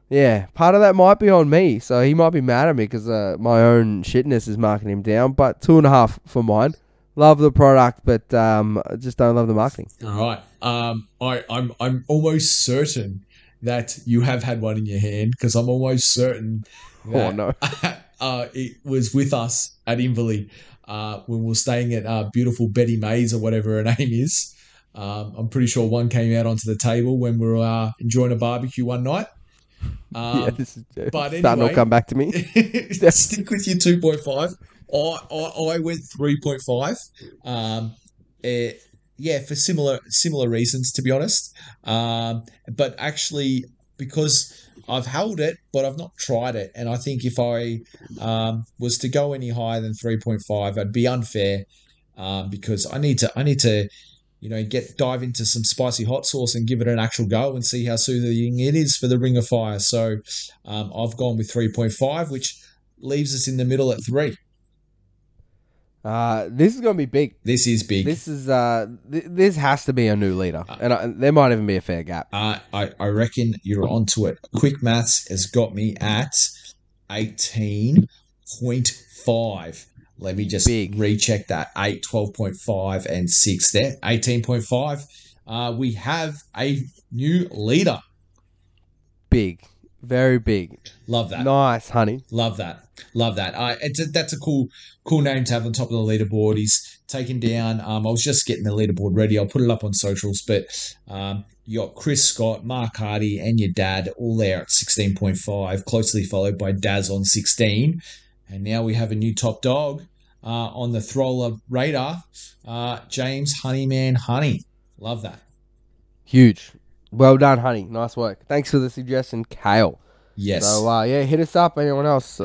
yeah, part of that might be on me. So he might be mad at me because uh, my own shitness is marking him down. But two and a half for mine. Love the product, but um, I just don't love the marketing. All right. Um, I, I'm I'm almost certain that you have had one in your hand because I'm almost certain Oh no! (laughs) uh, it was with us at Inverleigh uh, when we were staying at uh, beautiful Betty Mays or whatever her (laughs) name is. Um, I'm pretty sure one came out onto the table when we were uh, enjoying a barbecue one night. (laughs) Um, yeah, this is but starting anyway- to come back to me. stick with your 2.5. I, I, I went 3.5. Um, eh, yeah, for similar similar reasons, to be honest. Um, but actually, because I've held it, but I've not tried it, and I think if I um, was to go any higher than 3.5, I'd be unfair um, because I need to I need to you know get dive into some spicy hot sauce and give it an actual go and see how soothing it is for the Ring of Fire. So um, I've gone with 3.5, which leaves us in the middle at three. Uh, this is gonna be big. This is big. This is uh, th- this has to be a new leader, and I, there might even be a fair gap. Uh, I, I reckon you're onto it. Quick maths has got me at 18.5. Let me just Big. recheck that. 8, 12.5, and 6 there. 18.5. Uh, we have a new leader. Big, very big. Love that. Nice, honey. Love that. Love that. Uh, it's a, that's a cool cool name to have on top of the leaderboard. He's taken down. Um, I was just getting the leaderboard ready. I'll put it up on socials. But um, you got Chris Scott, Mark Hardy, and your dad all there at sixteen point five, closely followed by Daz on sixteen. And now we have a new top dog uh, on the Throwler radar, uh, James Honeyman Honey. Love that. Huge. Well done, honey. Nice work. Thanks for the suggestion, Kale. Yes. So uh, yeah, hit us up. Anyone else?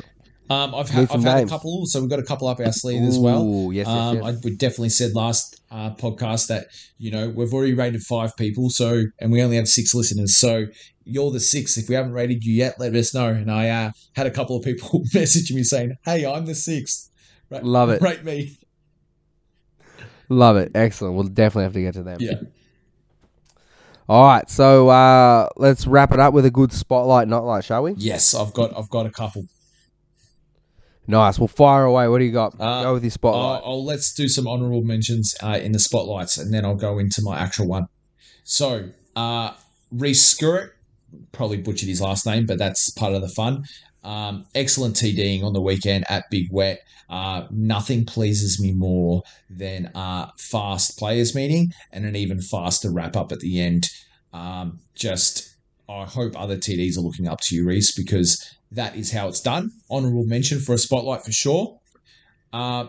um, I've had I've had a couple, so we've got a couple up our sleeve as well. Ooh, yes, yes, Um, yes. I, we definitely said last uh, podcast that you know we've already rated five people, so and we only have six listeners. So you're the sixth. If we haven't rated you yet, let us know. And I uh, had a couple of people (laughs) message me saying, "Hey, I'm the sixth. Ra- Love it. (laughs) Rate me." Love it. Excellent. We'll definitely have to get to them. Yeah. All right. So uh, let's wrap it up with a good spotlight, not light, shall we? Yes, I've got I've got a couple. Nice. We'll fire away. What do you got? Uh, Go with your spotlight. I'll let's do some honorable mentions uh, in the spotlights, and then I'll go into my actual one. So, uh, Reese Skirrett, probably butchered his last name, but that's part of the fun. Um, excellent TDing on the weekend at Big Wet. Uh, nothing pleases me more than uh, fast players meeting and an even faster wrap up at the end. Um, just, I hope other TDs are looking up to you, Reese, because that is how it's done. Honorable mention for a spotlight for sure. Uh,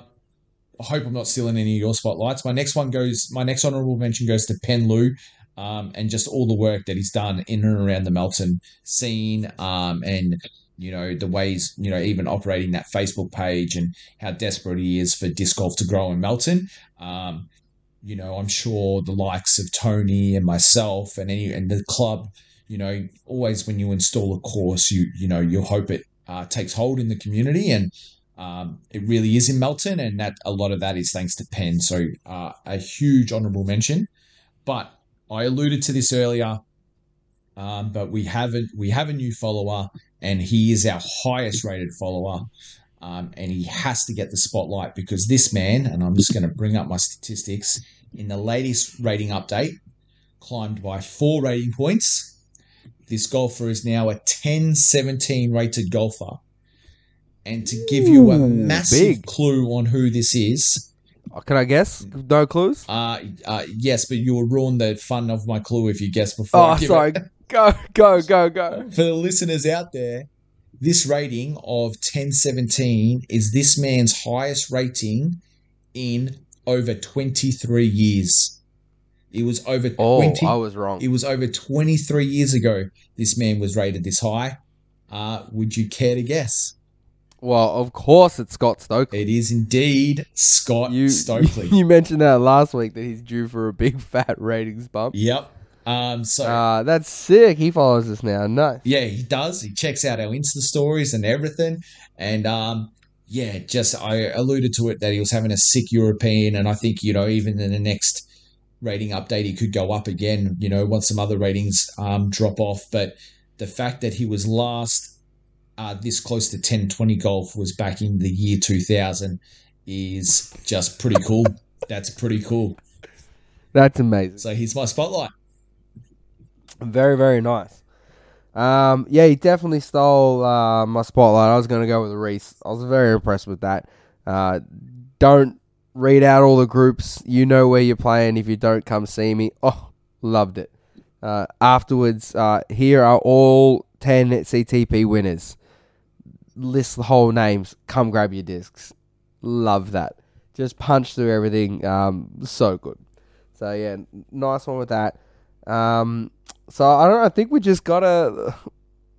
I hope I'm not stealing any of your spotlights. My next one goes. My next honourable mention goes to Pen Lu, um, and just all the work that he's done in and around the Melton scene, um, and you know the ways you know even operating that Facebook page and how desperate he is for disc golf to grow in Melton. Um, you know, I'm sure the likes of Tony and myself and any and the club. You know, always when you install a course, you you know you hope it uh, takes hold in the community and um, it really is in Melton, and that a lot of that is thanks to Penn. So uh, a huge honourable mention. But I alluded to this earlier, um, but we haven't we have a new follower, and he is our highest rated follower, um, and he has to get the spotlight because this man, and I'm just going to bring up my statistics in the latest rating update, climbed by four rating points. This golfer is now a 10-17 rated golfer. And to give you a massive big. clue on who this is, Uh, Can I guess? No clues? uh, uh, yes, but you will ruin the fun of my clue if you guess before. I Oh, sorry. it. (laughs) Go, go, go, go. For the listeners out there, this rating of 1017 is this man's highest rating in over 23 years. It was over Oh, 20. I was wrong. It was over 23 years ago this man was rated this high. Uh, would you care to guess? Well, of course it's Scott Stokely. It is indeed Scott You, (laughs) Stokely. you mentioned that last week that he's due for a big fat ratings bump. yep. Um, so Uh, that's sick. He follows us now. Nice. yeah, he does. He checks out our Insta stories and everything. And um, yeah, just I alluded to it that he was having a sick European, and I think you know even in the next rating update he could go up again. You know, once some other ratings um, drop off, but the fact that he was last uh, this close to 10 20 golf was back in the year 2000 is just pretty cool. That's pretty cool. That's amazing. So he's my spotlight. Very, very nice. Um, yeah, he definitely stole uh, my spotlight. I was going to go with Reese. I was very impressed with that. Uh, don't read out all the groups. You know where you're playing. If you don't, come see me. Oh, loved it. Uh, afterwards, uh, here are all 10 CTP winners. List the whole names. Come grab your discs. Love that. Just punch through everything. Um, so good. So yeah, nice one with that. Um, so I don't. I think we just got a.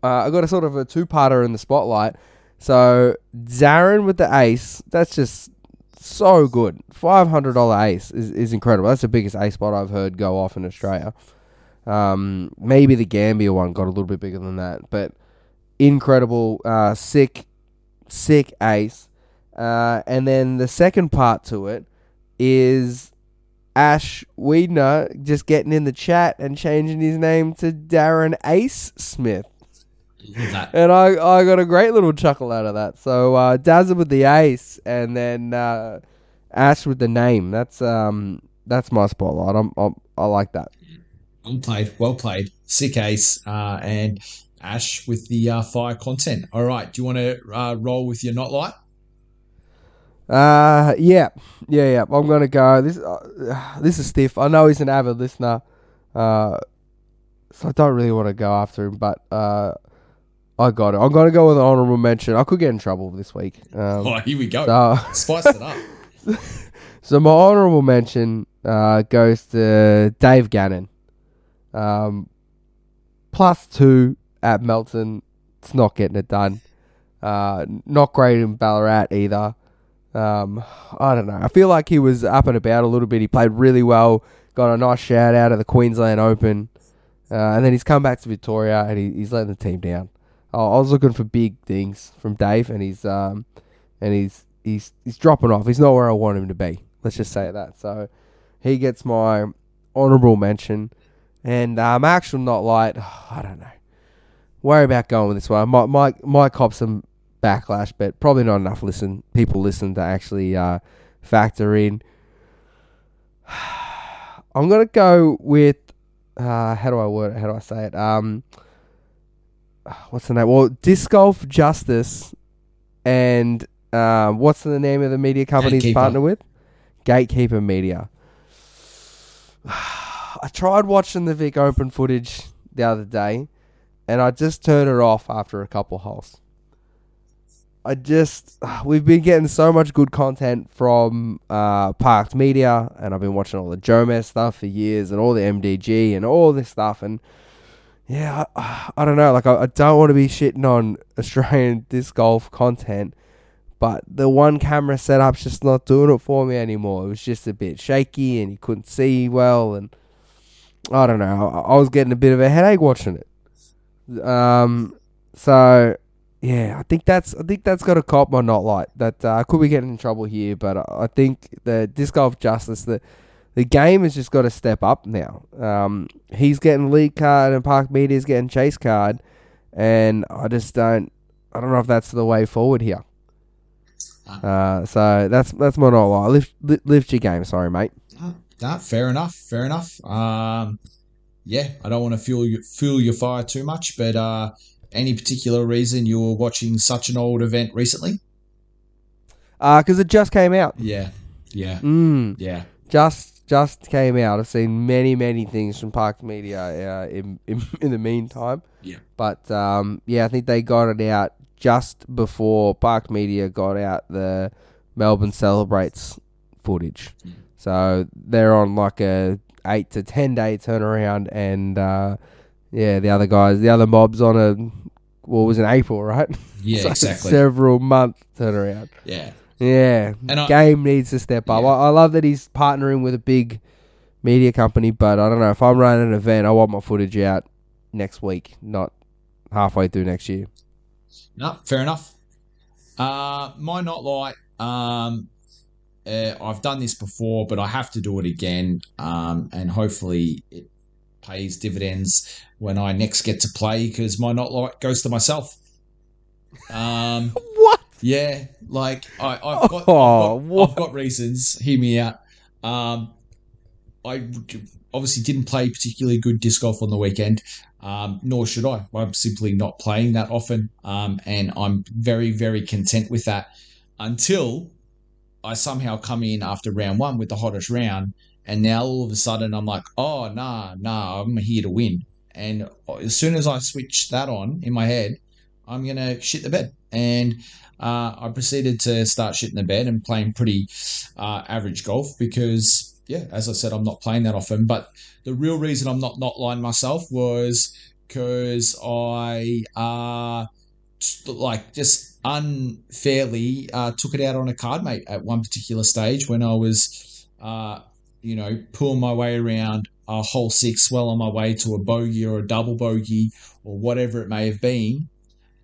Uh, I got a sort of a two-parter in the spotlight. So Zarin with the ace. That's just so good. Five hundred dollar ace is, is incredible. That's the biggest ace spot I've heard go off in Australia. Um, maybe the Gambier one got a little bit bigger than that, but incredible, uh, sick, sick ace. Uh, and then the second part to it is Ash Weedner just getting in the chat and changing his name to Darren Ace Smith. And I, I got a great little chuckle out of that. So uh, Dazzle with the ace, and then uh, Ash with the name. That's um that's my spotlight. I'm, I'm I like that. Well played, well played. Sick ace, uh, and Ash with the uh, fire content. All right, do you want to uh, roll with your not light? Uh yeah yeah yeah. I'm gonna go. This uh, (sighs) this is stiff. I know he's an avid listener, uh, so I don't really want to go after him, but uh. I got it. I'm gonna go with an honorable mention. I could get in trouble this week. Um, (laughs) oh, here we go. so, (laughs) Spice it up. So my honourable mention uh, goes to Dave Gannon. Um, plus two at Melton. It's not getting it done. Uh, not great in Ballarat either. Um, I don't know. I feel like he was up and about a little bit. He played really well. Got a nice shout out at the Queensland Open. Uh, and then he's come back to Victoria and he, he's letting the team down. I I was looking for big things from Dave, and he's um, and he's he's he's dropping off. He's not where I want him to be. Let's just say that. So he gets my honourable mention, and um, actually not light. (sighs) I don't know. Worry about going with this one. Might might might cop some backlash, but probably not enough listen people listen to actually uh, factor in. (sighs) I'm gonna go with uh, how do I word it? How do I say it? Um, (sighs) what's the name? Well, Disc Golf Justice and um, what's the name of the media company he's partnered with? Gatekeeper Media. (sighs) I tried watching the Vic Open footage the other day, and I just turned it off after a couple holes. I just we've been getting so much good content from uh, Parked Media, and I've been watching all the Jomez stuff for years, and all the MDG and all this stuff, and yeah, I, I don't know. Like I, I don't want to be shitting on (laughs) Australian disc golf content, but the one camera setup's just not doing it for me anymore. It was just a bit shaky, and you couldn't see well, and I don't know. I, I was getting a bit of a headache watching it. Um, so yeah, I think that's I think that's got a cop my not like that. Uh, I could be getting in trouble here, but I, think the disc golf justice the the game has just got to step up now. Um, he's getting lead card and Park Media's getting chase card, and I just don't I don't know if that's the way forward here. Uh, so that's that's my not like. Lift lift your game, sorry mate. Ah, nah, fair enough. Fair enough. Um, yeah, I don't want to fuel your, fuel your fire too much, but uh, any particular reason you were watching such an old event recently? Uh, because it just came out. Yeah, yeah, Mm. yeah. just just came out. I've seen many many things from Park Media uh, in, in (laughs) in the meantime. Yeah. But um, yeah, I think they got it out just before Park Media got out the Melbourne celebrates footage. Mm. So they're on like a eight to ten day turnaround, and uh, yeah, the other guys, the other mobs on a what was in April, right? (laughs) Yeah, So exactly. Several month turnaround. yeah. Yeah, And I- game needs to step up. Yeah. I, I love that he's partnering with a big media company, but I don't know if I'm running an event, I want my footage out next week, not halfway through next year. No, fair enough. Uh, my not light. Um, uh, I've done this before, but I have to do it again, um, and hopefully it pays dividends when I next get to play because my not like goes to myself. Um, (laughs) What? yeah, like I, I've, got, Oh, I've, got. I've got reasons. Hear me out. Um, I obviously didn't play particularly good disc golf on the weekend, um, nor should I. I'm simply not playing that often, um, and I'm very, very content with that until I somehow come in after round one with the hottest round, and now all of a sudden I'm like, oh nah, nah, I'm here to win. And as soon as I switch that on in my head, I'm gonna shit the bed. And uh, I proceeded to start shitting the bed and playing pretty uh, average golf because, yeah, as I said, I'm not playing that often. But the real reason I'm not not lying myself was because I uh, like just unfairly uh, took it out on a card mate at one particular stage when I was, uh, you know, pulling my way around a hole six, well on my way to a bogey or a double bogey or whatever it may have been.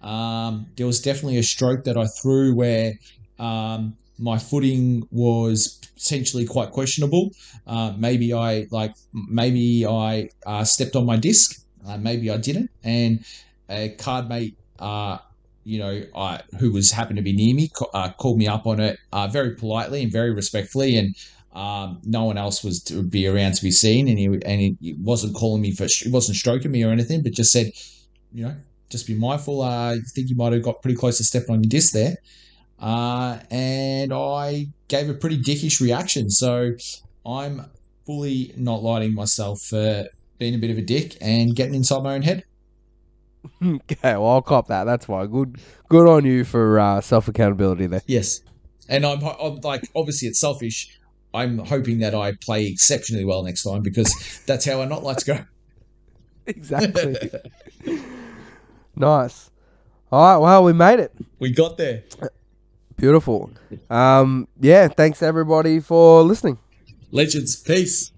Um, there was definitely a stroke that I threw where um, my footing was potentially quite questionable. Uh, maybe I like maybe I uh, stepped on my disc, uh, maybe I didn't, and a card mate, uh, you know, I, who was happened to be near me, uh, called me up on it uh, very politely and very respectfully, and um, no one else was to be around to be seen, and he and he, wasn't calling me for he wasn't stroking me or anything, but just said, you know, just be mindful. Uh, I think you might have got pretty close to stepping on your disc there. Uh, and I gave a pretty dickish reaction. So I'm fully not lighting myself for being a bit of a dick and getting inside my own head. (laughs) Okay, well I'll cop that. That's fine. Good, good on you for uh, self accountability there. Yes. And I'm, I'm like, obviously, it's selfish. I'm hoping that I play exceptionally well next time because that's how our not lights go. (laughs) Exactly. nice. All right. Well, we made it. we got there. Beautiful. Um, yeah. Thanks everybody for listening. Legends. Peace.